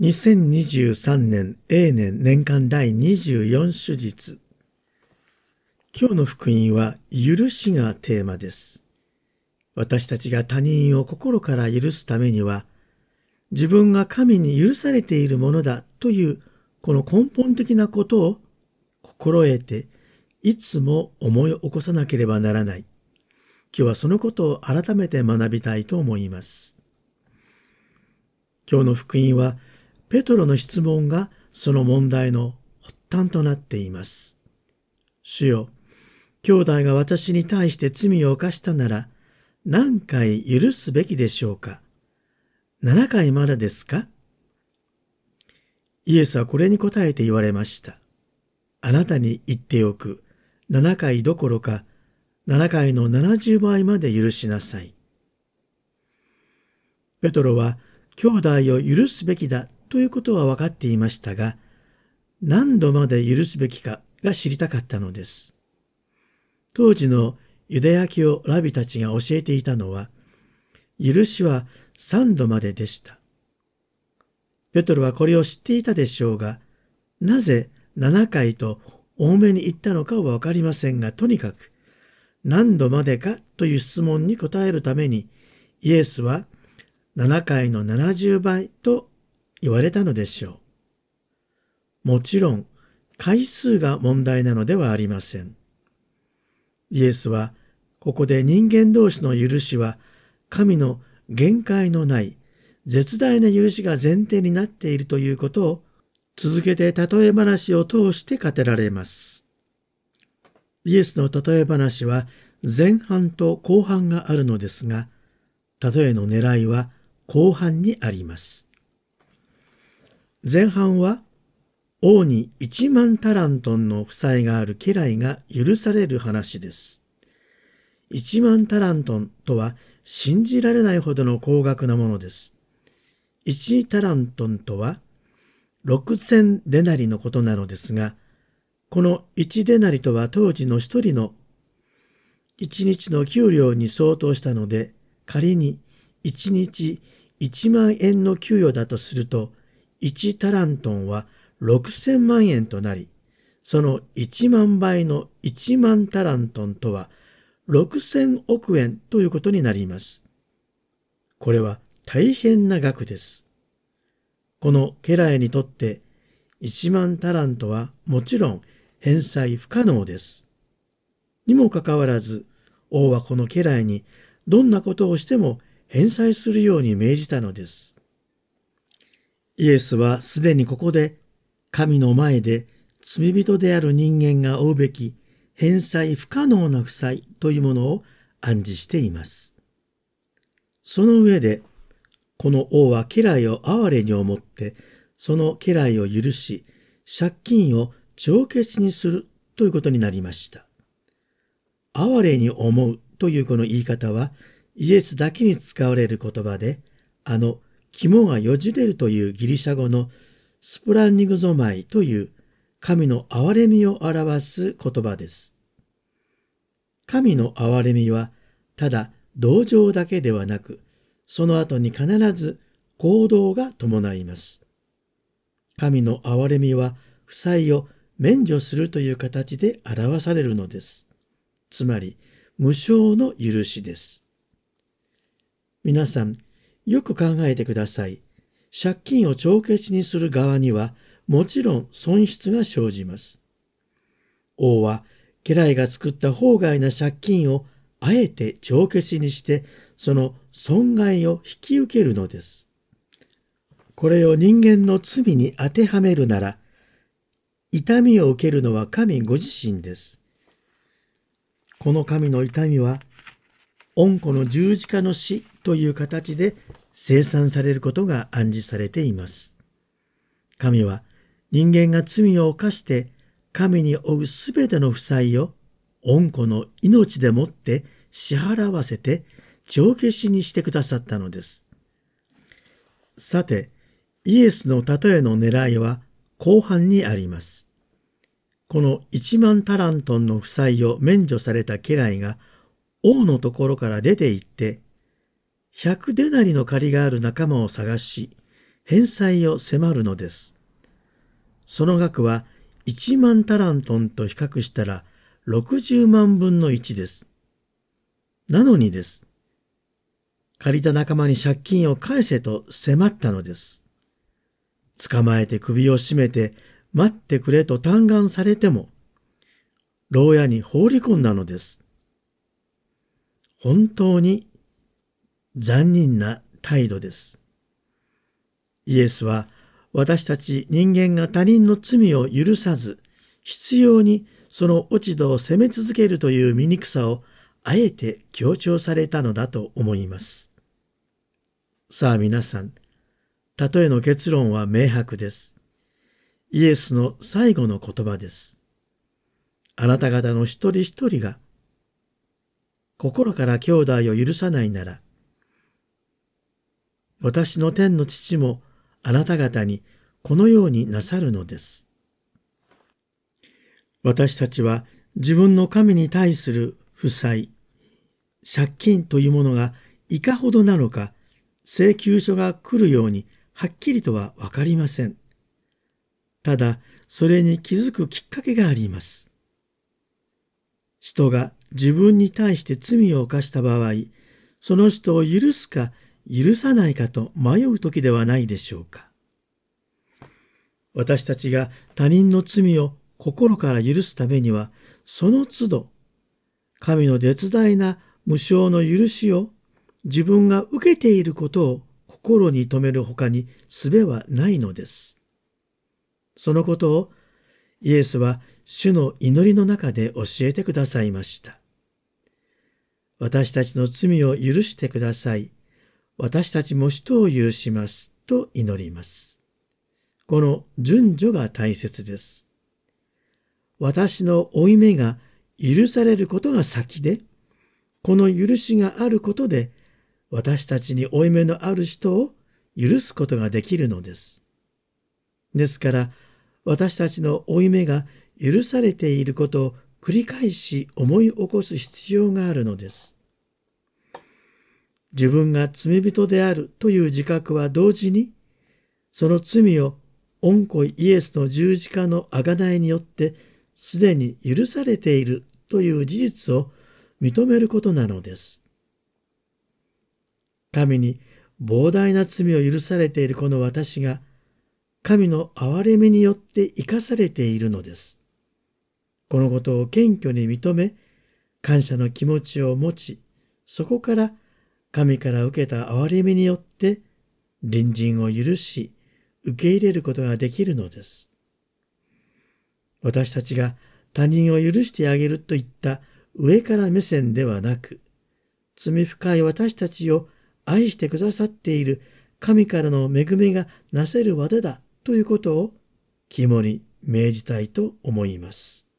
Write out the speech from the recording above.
2023年永年年間第24手術今日の福音は許しがテーマです私たちが他人を心から許すためには自分が神に許されているものだというこの根本的なことを心得ていつも思い起こさなければならない。今日はそのことを改めて学びたいと思います。今日の福音はペトロの質問がその問題の発端となっています。主よ、兄弟が私に対して罪を犯したなら何回許すべきでしょうか？7回まだですか？イエスはこれに答えて言われました。あなたに言っておく。7回どころか、7回の70倍まで許しなさい。ペトロは、兄弟を許すべきだということは分かっていましたが、何度まで許すべきかが知りたかったのです。当時のユダヤ教ラビたちが教えていたのは、許しは3度まででした。ペトロはこれを知っていたでしょうが、なぜ7回と多めに言ったのかはわかりませんが、とにかく何度までかという質問に答えるために、イエスは7回の70倍と言われたのでしょう。もちろん、回数が問題なのではありません。イエスは、ここで人間同士の許しは、神の限界のない絶大な許しが前提になっているということを続けて例え話を通して語られます。イエスの例え話は前半と後半があるのですが、例えの狙いは後半にあります。前半は王に1万タラントンの負債がある家来が許される話です。1万タラントンとは信じられないほどの高額なものです。1タラントンとは6000デナリのことなのですが、この1デナリとは当時の一人の1日の給料に相当したので、仮に1日1万円の給与だとすると、1タラントンは6000万円となり、その1万倍の1万タラントンとは6000億円ということになります。これは大変な額です。この家来にとって1万タラントはもちろん返済不可能です。にもかかわらず、王はこの家来にどんなことをしても返済するように命じたのです。イエスはすでにここで神の前で罪人である人間が負うべき返済不可能な負債というものを暗示しています。その上でこの王は家来を哀れに思って、その家来を許し、借金を帳消しにするということになりました。哀れに思うというこの言い方は、イエスだけに使われる言葉で、あの肝がよじれるというギリシャ語のスプランニグゾマイという神の憐れみを表す言葉です。神の憐れみはただ同情だけではなく、その後に必ず行動が伴います。神の憐れみは負債を免除するという形で表されるのです。つまり、無償の許しです。皆さん、よく考えてください。借金を帳消しにする側には、もちろん損失が生じます。王は、家来が作った法外な借金をあえて帳消しにして、その損害を引き受けるのです。これを人間の罪に当てはめるなら、痛みを受けるのは神ご自身です。この神の痛みは、恩子の十字架の死という形で生産されることが暗示されています。神は人間が罪を犯して神に負うすべての負債を恩子の命でもって支払わせて帳消しにしてくださったのです。さて、イエスの例えの狙いは後半にあります。この1万タラントンの負債を免除された家来が王のところから出て行って、100デナリの借りがある仲間を探し、返済を迫るのです。その額は1万タラントンと比較したら60万分の1です。なのにです。借りた仲間に借金を返せと迫ったのです。捕まえて首を絞めて待ってくれと嘆願されても、牢屋に放り込んだのです。本当に残忍な態度です。イエスは私たち人間が他人の罪を許さず、必要にその落ち度を責め続けるという醜さをあえて強調されたのだと思います。さあ皆さん、例えの結論は明白です。イエスの最後の言葉です。あなた方の一人一人が心から兄弟を許さないなら、私の天の父もあなた方にこのようになさるのです。私たちは自分の神に対する負債、借金というものがいかほどなのか、請求書が来るようにはっきりとはわかりません。ただ、それに気づくきっかけがあります。人が自分に対して罪を犯した場合、その人を許すか許さないかと迷う時ではないでしょうか。私たちが他人の罪を心から許すためには、その都度、神の絶大な無償の許しを自分が受けていることを心に留めるほかに術はないのです。そのことをイエスは主の祈りの中で教えてくださいました。私たちの罪を許してください。私たちも人を許します。と祈ります。この順序が大切です。私の負い目が許されることが先で、この許しがあることで、私たちに負い目のある人を許すことができるのです。ですから、私たちの負い目が許されていることを繰り返し思い起こす必要があるのです。自分が罪人であるという自覚は同時に、その罪を恩子イエスの十字架の贖いによってすでに許されているという事実を認めることなのです。神に膨大な罪を許されているこの私が、神の憐れみによって生かされているのです。このことを謙虚に認め、感謝の気持ちを持ち、そこから神から受けた憐れみによって隣人を許し、受け入れることができるのです。私たちが他人を許してあげるといった上から目線ではなく、罪深い私たちを愛してくださっている神からの恵みがなせる技だということを肝に銘じたいと思います。